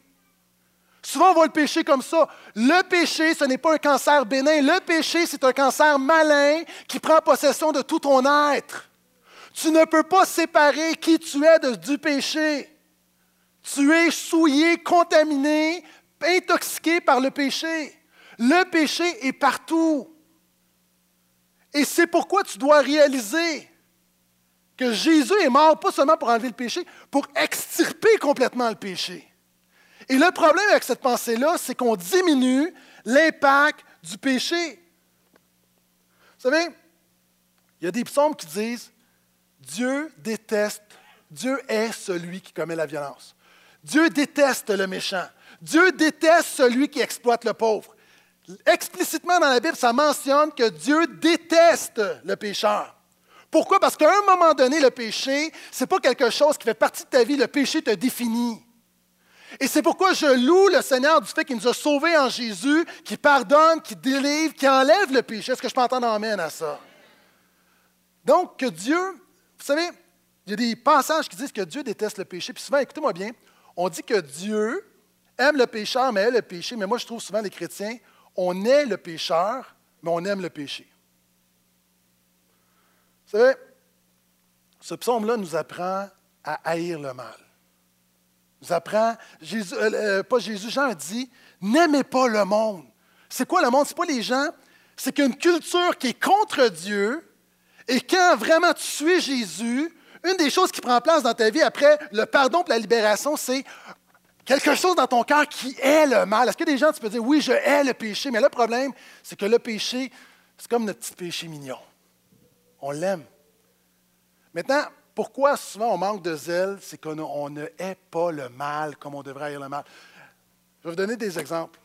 Souvent, on voit le péché comme ça. Le péché, ce n'est pas un cancer bénin. Le péché, c'est un cancer malin qui prend possession de tout ton être. Tu ne peux pas séparer qui tu es du péché. Tu es souillé, contaminé, intoxiqué par le péché. Le péché est partout. Et c'est pourquoi tu dois réaliser que Jésus est mort pas seulement pour enlever le péché, pour extirper complètement le péché. Et le problème avec cette pensée-là, c'est qu'on diminue l'impact du péché. Vous savez, il y a des psaumes qui disent Dieu déteste, Dieu est celui qui commet la violence. Dieu déteste le méchant. Dieu déteste celui qui exploite le pauvre. Explicitement dans la Bible, ça mentionne que Dieu déteste le pécheur. Pourquoi? Parce qu'à un moment donné, le péché, ce n'est pas quelque chose qui fait partie de ta vie, le péché te définit. Et c'est pourquoi je loue le Seigneur du fait qu'il nous a sauvés en Jésus, qui pardonne, qui délivre, qui enlève le péché. Est-ce que je peux entendre amène à ça? Donc, que Dieu, vous savez, il y a des passages qui disent que Dieu déteste le péché. Puis souvent, écoutez-moi bien, on dit que Dieu aime le pécheur, mais aime le péché. Mais moi, je trouve souvent les chrétiens, on est le pécheur, mais on aime le péché. Vous savez, ce psaume-là nous apprend à haïr le mal. Nous apprend, euh, euh, pas Jésus, Jean dit, n'aimez pas le monde. C'est quoi le monde? Ce n'est pas les gens, c'est qu'une culture qui est contre Dieu, et quand vraiment tu suis Jésus, une des choses qui prend place dans ta vie après le pardon et la libération, c'est quelque chose dans ton cœur qui est le mal. Est-ce que des gens, tu peux dire, oui, je hais le péché, mais le problème, c'est que le péché, c'est comme notre petit péché mignon. On l'aime. Maintenant, pourquoi souvent on manque de zèle, c'est qu'on ne hait pas le mal comme on devrait haïr le mal. Je vais vous donner des exemples.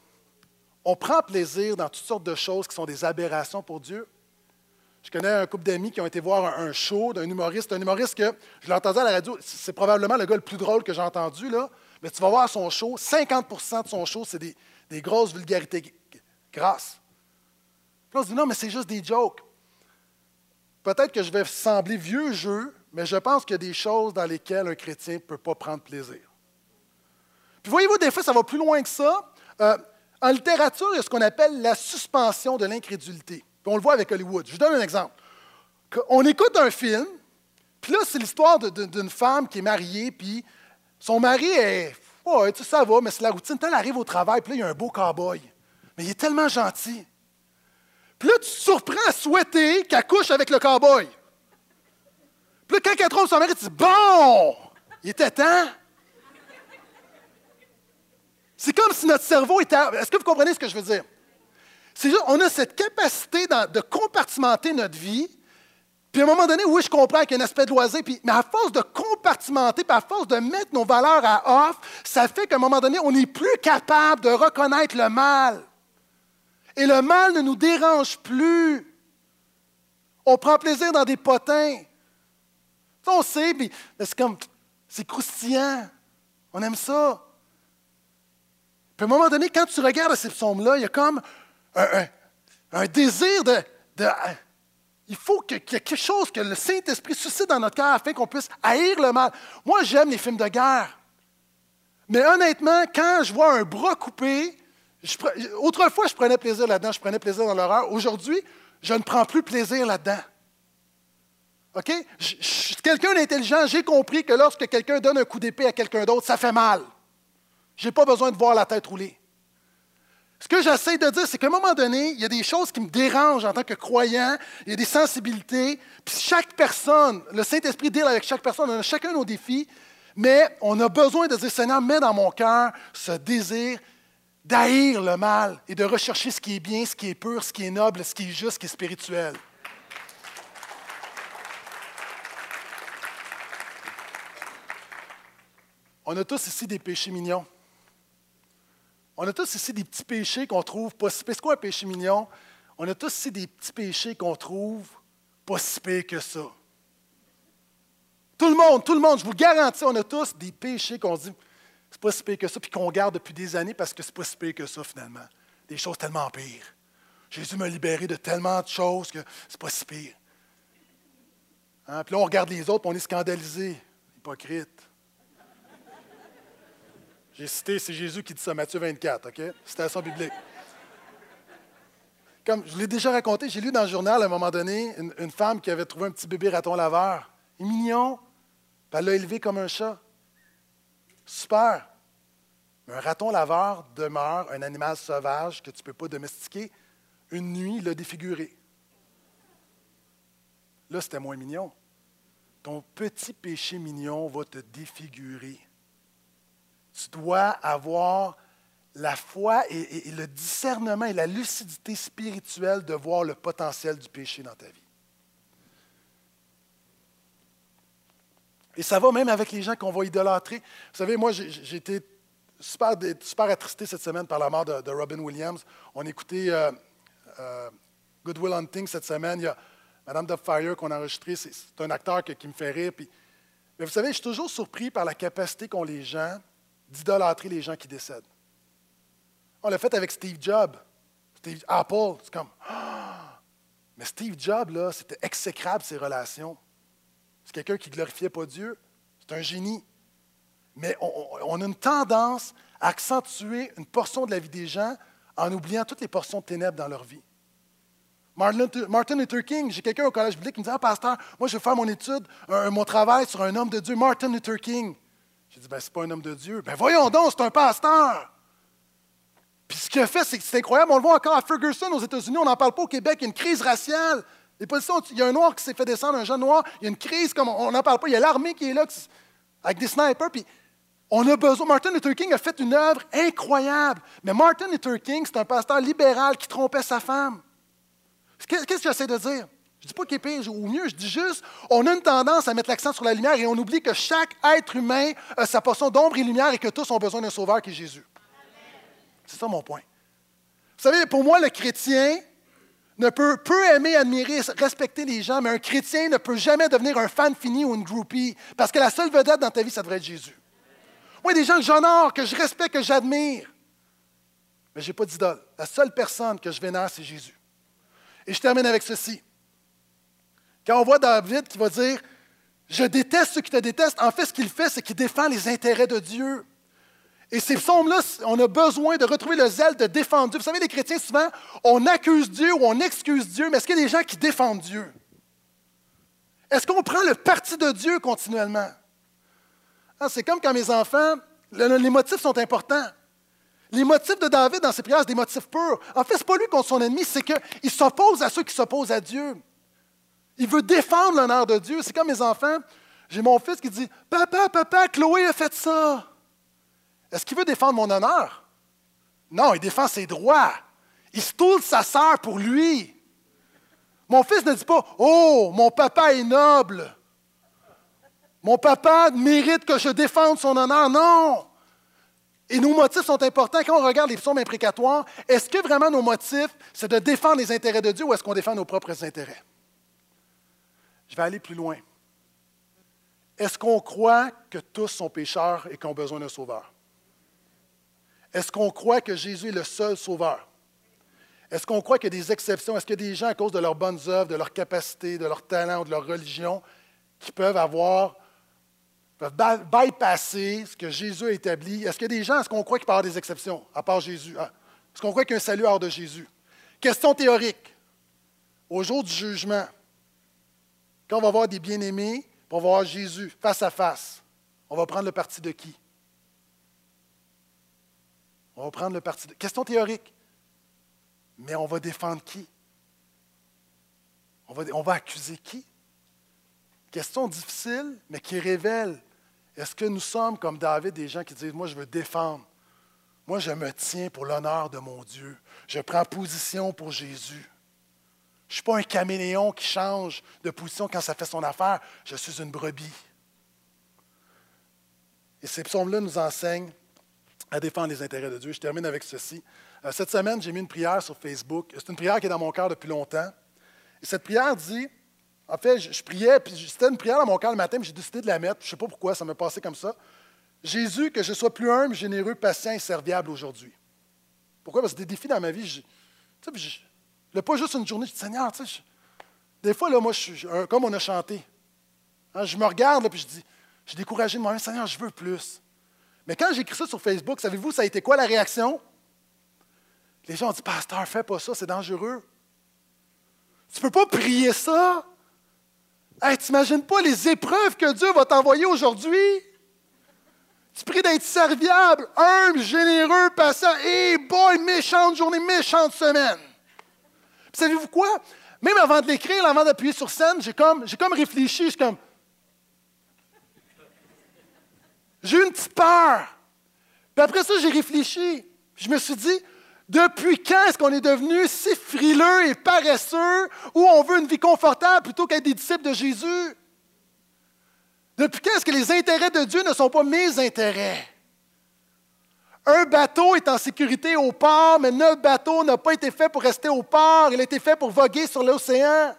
On prend plaisir dans toutes sortes de choses qui sont des aberrations pour Dieu. Je connais un couple d'amis qui ont été voir un, show d'un humoriste, un humoriste que je l'ai entendu à la radio, c'est probablement le gars le plus drôle que j'ai entendu, là. Mais tu vas voir son show, 50% de son show, c'est des, grosses vulgarités grasses. Puis on se dit, non, mais c'est juste des jokes. Peut-être que je vais sembler vieux jeu, mais mais je pense qu'il y a des choses dans lesquelles un chrétien ne peut pas prendre plaisir. Puis voyez-vous, des fois, ça va plus loin que ça. Euh, en littérature, il y a ce qu'on appelle la suspension de l'incrédulité. on le voit avec Hollywood. Je vous donne un exemple. On écoute un film, puis là, c'est l'histoire d'une femme qui est mariée, puis son mari est. Ouais, tu sais, ça va, mais c'est la routine. Elle arrive au travail, puis là, il y a un beau cow-boy. Mais il est tellement gentil. Puis là, tu te surprends à souhaiter qu'elle couche avec le cow-boy. Puis là, quand elle trouve son mari, tu dis Bon, il était temps. C'est comme si notre cerveau était. Est-ce que vous comprenez ce que je veux dire? C'est juste, on a cette capacité de compartimenter notre vie. Puis à un moment donné, oui, je comprends qu'il y a un aspect de loisir, puis, mais à force de compartimenter, puis à force de mettre nos valeurs à off, ça fait qu'à un moment donné, on n'est plus capable de reconnaître le mal. Et le mal ne nous dérange plus. On prend plaisir dans des potins. on sait, mais c'est comme, c'est croustillant. On aime ça. Puis à un moment donné, quand tu regardes ces psaumes-là, il y a comme un, désir de, Il faut qu'il y ait quelque chose que le Saint-Esprit suscite dans notre cœur afin qu'on puisse haïr le mal. Moi, j'aime les films de guerre. Mais honnêtement, quand je vois un bras coupé, autrefois, je prenais plaisir là-dedans, je prenais plaisir dans l'horreur. Aujourd'hui, je ne prends plus plaisir là-dedans. OK? Je, je suis quelqu'un d'intelligent, j'ai compris que lorsque quelqu'un donne un coup d'épée à quelqu'un d'autre, ça fait mal. Je n'ai pas besoin de voir la tête rouler. Ce que j'essaie de dire, c'est qu'à un moment donné, il y a des choses qui me dérangent en tant que croyant, il y a des sensibilités, puis chaque personne, le Saint-Esprit deal avec chaque personne, on a chacun nos défis, mais on a besoin de dire, Seigneur, mets dans mon cœur ce désir d'haïr le mal et de rechercher ce qui est bien, ce qui est pur, ce qui est noble, ce qui est juste, ce qui est spirituel. On a tous ici des péchés mignons. On a tous ici des petits péchés qu'on trouve pas si C'est quoi un péché mignon? On a tous ici des petits péchés qu'on trouve pas si pires que ça. Tout le monde, tout le monde, je vous garantis, on a tous des péchés qu'on dit c'est pas si pire que ça, puis qu'on garde depuis des années parce que c'est pas si pire que ça finalement. Des choses tellement pires. Jésus m'a libéré de tellement de choses que c'est pas si pire. Hein? Puis là, on regarde les autres, et on est scandalisé. Hypocrite. J'ai cité, c'est Jésus qui dit ça, Matthieu 24, OK? Citation biblique. Comme je l'ai déjà raconté, j'ai lu dans le journal à un moment donné une, femme qui avait trouvé un petit bébé raton laveur. Il est mignon. Elle l'a élevé comme un chat. Super. Mais un raton laveur demeure un animal sauvage que tu ne peux pas domestiquer. Une nuit, il l'a défiguré. Là, c'était moins mignon. Ton petit péché mignon va te défigurer tu dois avoir la foi et, le discernement et la lucidité spirituelle de voir le potentiel du péché dans ta vie. Et ça va même avec les gens qu'on va idolâtrer. Vous savez, moi, j'ai été super, super attristé cette semaine par la mort de, Robin Williams. On écoutait euh, euh, Good Will Hunting cette semaine. Il y a Madame Fire qu'on a enregistré. C'est un acteur qui me fait rire. mais vous savez, je suis toujours surpris par la capacité qu'ont les gens d'idolâtrer les gens qui décèdent. On l'a fait avec Steve Jobs. Apple, c'est comme. <gasps> Mais Steve Jobs, là, c'était exécrable ses relations. C'est quelqu'un qui ne glorifiait pas Dieu. C'est un génie. Mais on, a une tendance à accentuer une portion de la vie des gens en oubliant toutes les portions de ténèbres dans leur vie. Martin Luther King, j'ai quelqu'un au collège biblique qui me dit Ah, pasteur, moi je vais faire mon étude, mon travail sur un homme de Dieu, Martin Luther King. J'ai dit, ben, c'est pas un homme de Dieu. Ben, voyons donc, c'est un pasteur. Puis ce qu'il a fait, c'est incroyable. On le voit encore à Ferguson, aux États-Unis. On n'en parle pas au Québec. Il y a une crise raciale. Les il y a un noir qui s'est fait descendre, un jeune noir. Il y a une crise, comme on n'en parle pas. Il y a l'armée qui est là, avec des snipers. On a besoin. Martin Luther King a fait une œuvre incroyable. Mais Martin Luther King, c'est un pasteur libéral qui trompait sa femme. Qu'est-ce que j'essaie de dire? Je dis pas qu'il est pire ou mieux, je dis juste, on a une tendance à mettre l'accent sur la lumière et on oublie que chaque être humain a sa portion d'ombre et lumière et que tous ont besoin d'un sauveur qui est Jésus. C'est ça mon point. Vous savez, pour moi, le chrétien ne peut, peut aimer, admirer, respecter les gens, mais un chrétien ne peut jamais devenir un fan fini ou une groupie parce que la seule vedette dans ta vie, ça devrait être Jésus. Moi, il y a des gens que j'honore, que je respecte, que j'admire, mais je n'ai pas d'idole. La seule personne que je vénère, c'est Jésus. Et je termine avec ceci. Quand on voit David qui va dire Je déteste ceux qui te détestent. En fait, ce qu'il fait, c'est qu'il défend les intérêts de Dieu. Et ces psaumes-là, on a besoin de retrouver le zèle de défendre Dieu. Vous savez, les chrétiens, souvent, on accuse Dieu ou on excuse Dieu, mais est-ce qu'il y a des gens qui défendent Dieu? Est-ce qu'on prend le parti de Dieu continuellement? Ah, c'est comme quand mes enfants, les motifs sont importants. Les motifs de David dans ses prières, c'est des motifs purs. En fait, ce n'est pas lui contre son ennemi, c'est qu'il s'oppose à ceux qui s'opposent à Dieu. Il veut défendre l'honneur de Dieu. C'est comme mes enfants. J'ai mon fils qui dit Papa, papa, Chloé a fait ça. Est-ce qu'il veut défendre mon honneur? Non, il défend ses droits. Il stoule sa sœur pour lui. Mon fils ne dit pas Oh, mon papa est noble. Mon papa mérite que je défende son honneur. Non. Et nos motifs sont importants. Quand on regarde les psaumes imprécatoires, est-ce que vraiment nos motifs, c'est de défendre les intérêts de Dieu ou est-ce qu'on défend nos propres intérêts? Je vais aller plus loin. Est-ce qu'on croit que tous sont pécheurs et qu'ils ont besoin d'un sauveur? Est-ce qu'on croit que Jésus est le seul sauveur? Est-ce qu'on croit qu'il y a des exceptions? Est-ce qu'il y a des gens, à cause de leurs bonnes œuvres, de leur capacité, de leur talent ou de leur religion, qui peuvent avoir, peuvent bypasser ce que Jésus a établi? Est-ce qu'il y a des gens, est-ce qu'on croit qu'il peut y avoir des exceptions, à part Jésus? Ah, est-ce qu'on croit qu'il y a un salut hors de Jésus? Question théorique. Au jour du jugement, quand on va voir des bien-aimés, on va voir Jésus face à face, on va prendre le parti de qui? On va prendre le parti de. Question théorique. Mais on va défendre qui? On va, on va accuser qui? Question difficile, mais qui révèle est-ce que nous sommes comme David des gens qui disent Moi, je veux défendre. Moi, je me tiens pour l'honneur de mon Dieu. Je prends position pour Jésus. Je ne suis pas un caméléon qui change de position quand ça fait son affaire. Je suis une brebis. Et ces psaumes-là nous enseignent à défendre les intérêts de Dieu. Je termine avec ceci. Euh, cette semaine, j'ai mis une prière sur Facebook. C'est une prière qui est dans mon cœur depuis longtemps. Et cette prière dit, en fait, je, priais, puis c'était une prière dans mon cœur le matin, mais j'ai décidé de la mettre. Je ne sais pas pourquoi, ça m'est passé comme ça. Jésus, que je sois plus humble, généreux, patient et serviable aujourd'hui. Pourquoi? Parce que des défis dans ma vie, je, je, pas juste une journée, je dis, Seigneur, tu sais, des fois, là, moi, comme on a chanté. Hein, je me regarde, là, puis je dis, je suis découragé de moi-même, Seigneur, je veux plus. Mais quand j'ai écrit ça sur Facebook, savez-vous, ça a été quoi la réaction? Les gens ont dit, Pasteur, fais pas ça, c'est dangereux. Tu peux pas prier ça. Hey, tu n'imagines pas les épreuves que Dieu va t'envoyer aujourd'hui? Tu pries d'être serviable, humble, généreux, patient. Et boy, méchante journée, méchante semaine. Savez-vous quoi? Même avant de l'écrire, avant d'appuyer sur scène, j'ai comme, j'ai réfléchi. Suis comme, J'ai eu une petite peur. Puis après ça, j'ai réfléchi. Je me suis dit, depuis quand est-ce qu'on est devenu si frileux et paresseux où on veut une vie confortable plutôt qu'être des disciples de Jésus? Depuis quand est-ce que les intérêts de Dieu ne sont pas mes intérêts? Un bateau est en sécurité au port, mais notre bateau n'a pas été fait pour rester au port, il a été fait pour voguer sur l'océan.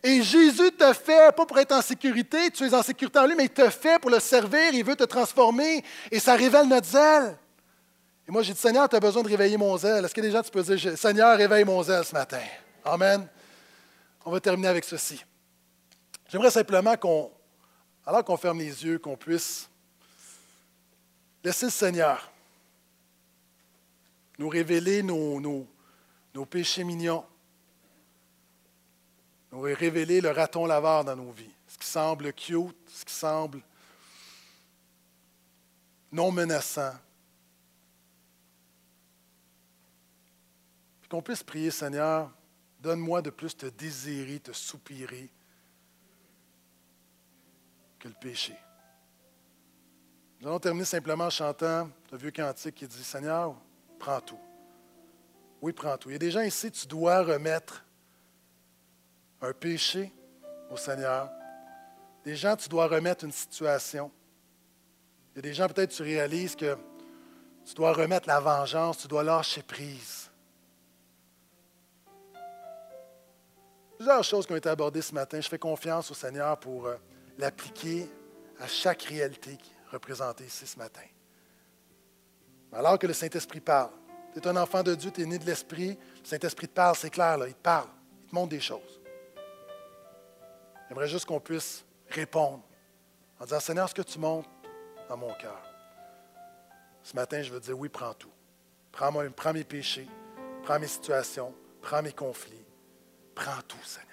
Et Jésus te fait, pas pour être en sécurité, tu es en sécurité en lui, mais il te fait pour le servir, il veut te transformer, et ça révèle notre zèle. Et moi, j'ai dit, Seigneur, tu as besoin de réveiller mon zèle. Est-ce que déjà tu peux dire, Seigneur, réveille mon zèle ce matin? Amen. On va terminer avec ceci. J'aimerais simplement qu'on, alors qu'on ferme les yeux, qu'on puisse laisser le Seigneur nous révéler nos, nos péchés mignons nous révéler le raton laveur dans nos vies. Ce qui semble cute, ce qui semble non menaçant. Puis qu'on puisse prier, Seigneur, donne-moi de plus te désirer, te soupirer que le péché. Nous allons terminer simplement en chantant le vieux cantique qui dit Seigneur, prends tout. Oui, prends tout. Il y a des gens ici, tu dois remettre un péché au Seigneur. Des gens, tu dois remettre une situation. Il y a des gens, peut-être, tu réalises que tu dois remettre la vengeance, tu dois lâcher prise. Plusieurs choses qui ont été abordées ce matin. Je fais confiance au Seigneur pour euh, l'appliquer à chaque réalité représentée ici ce matin. Alors que le Saint-Esprit parle. Tu es un enfant de Dieu, tu es né de l'Esprit. Le Saint-Esprit te parle, c'est clair, il te parle. Il te montre des choses. J'aimerais juste qu'on puisse répondre en disant Seigneur, ce que tu montres dans mon cœur. Ce matin, je veux dire oui, prends tout. Prends, prends mes péchés, prends mes situations, prends mes conflits. Prends tout, Seigneur.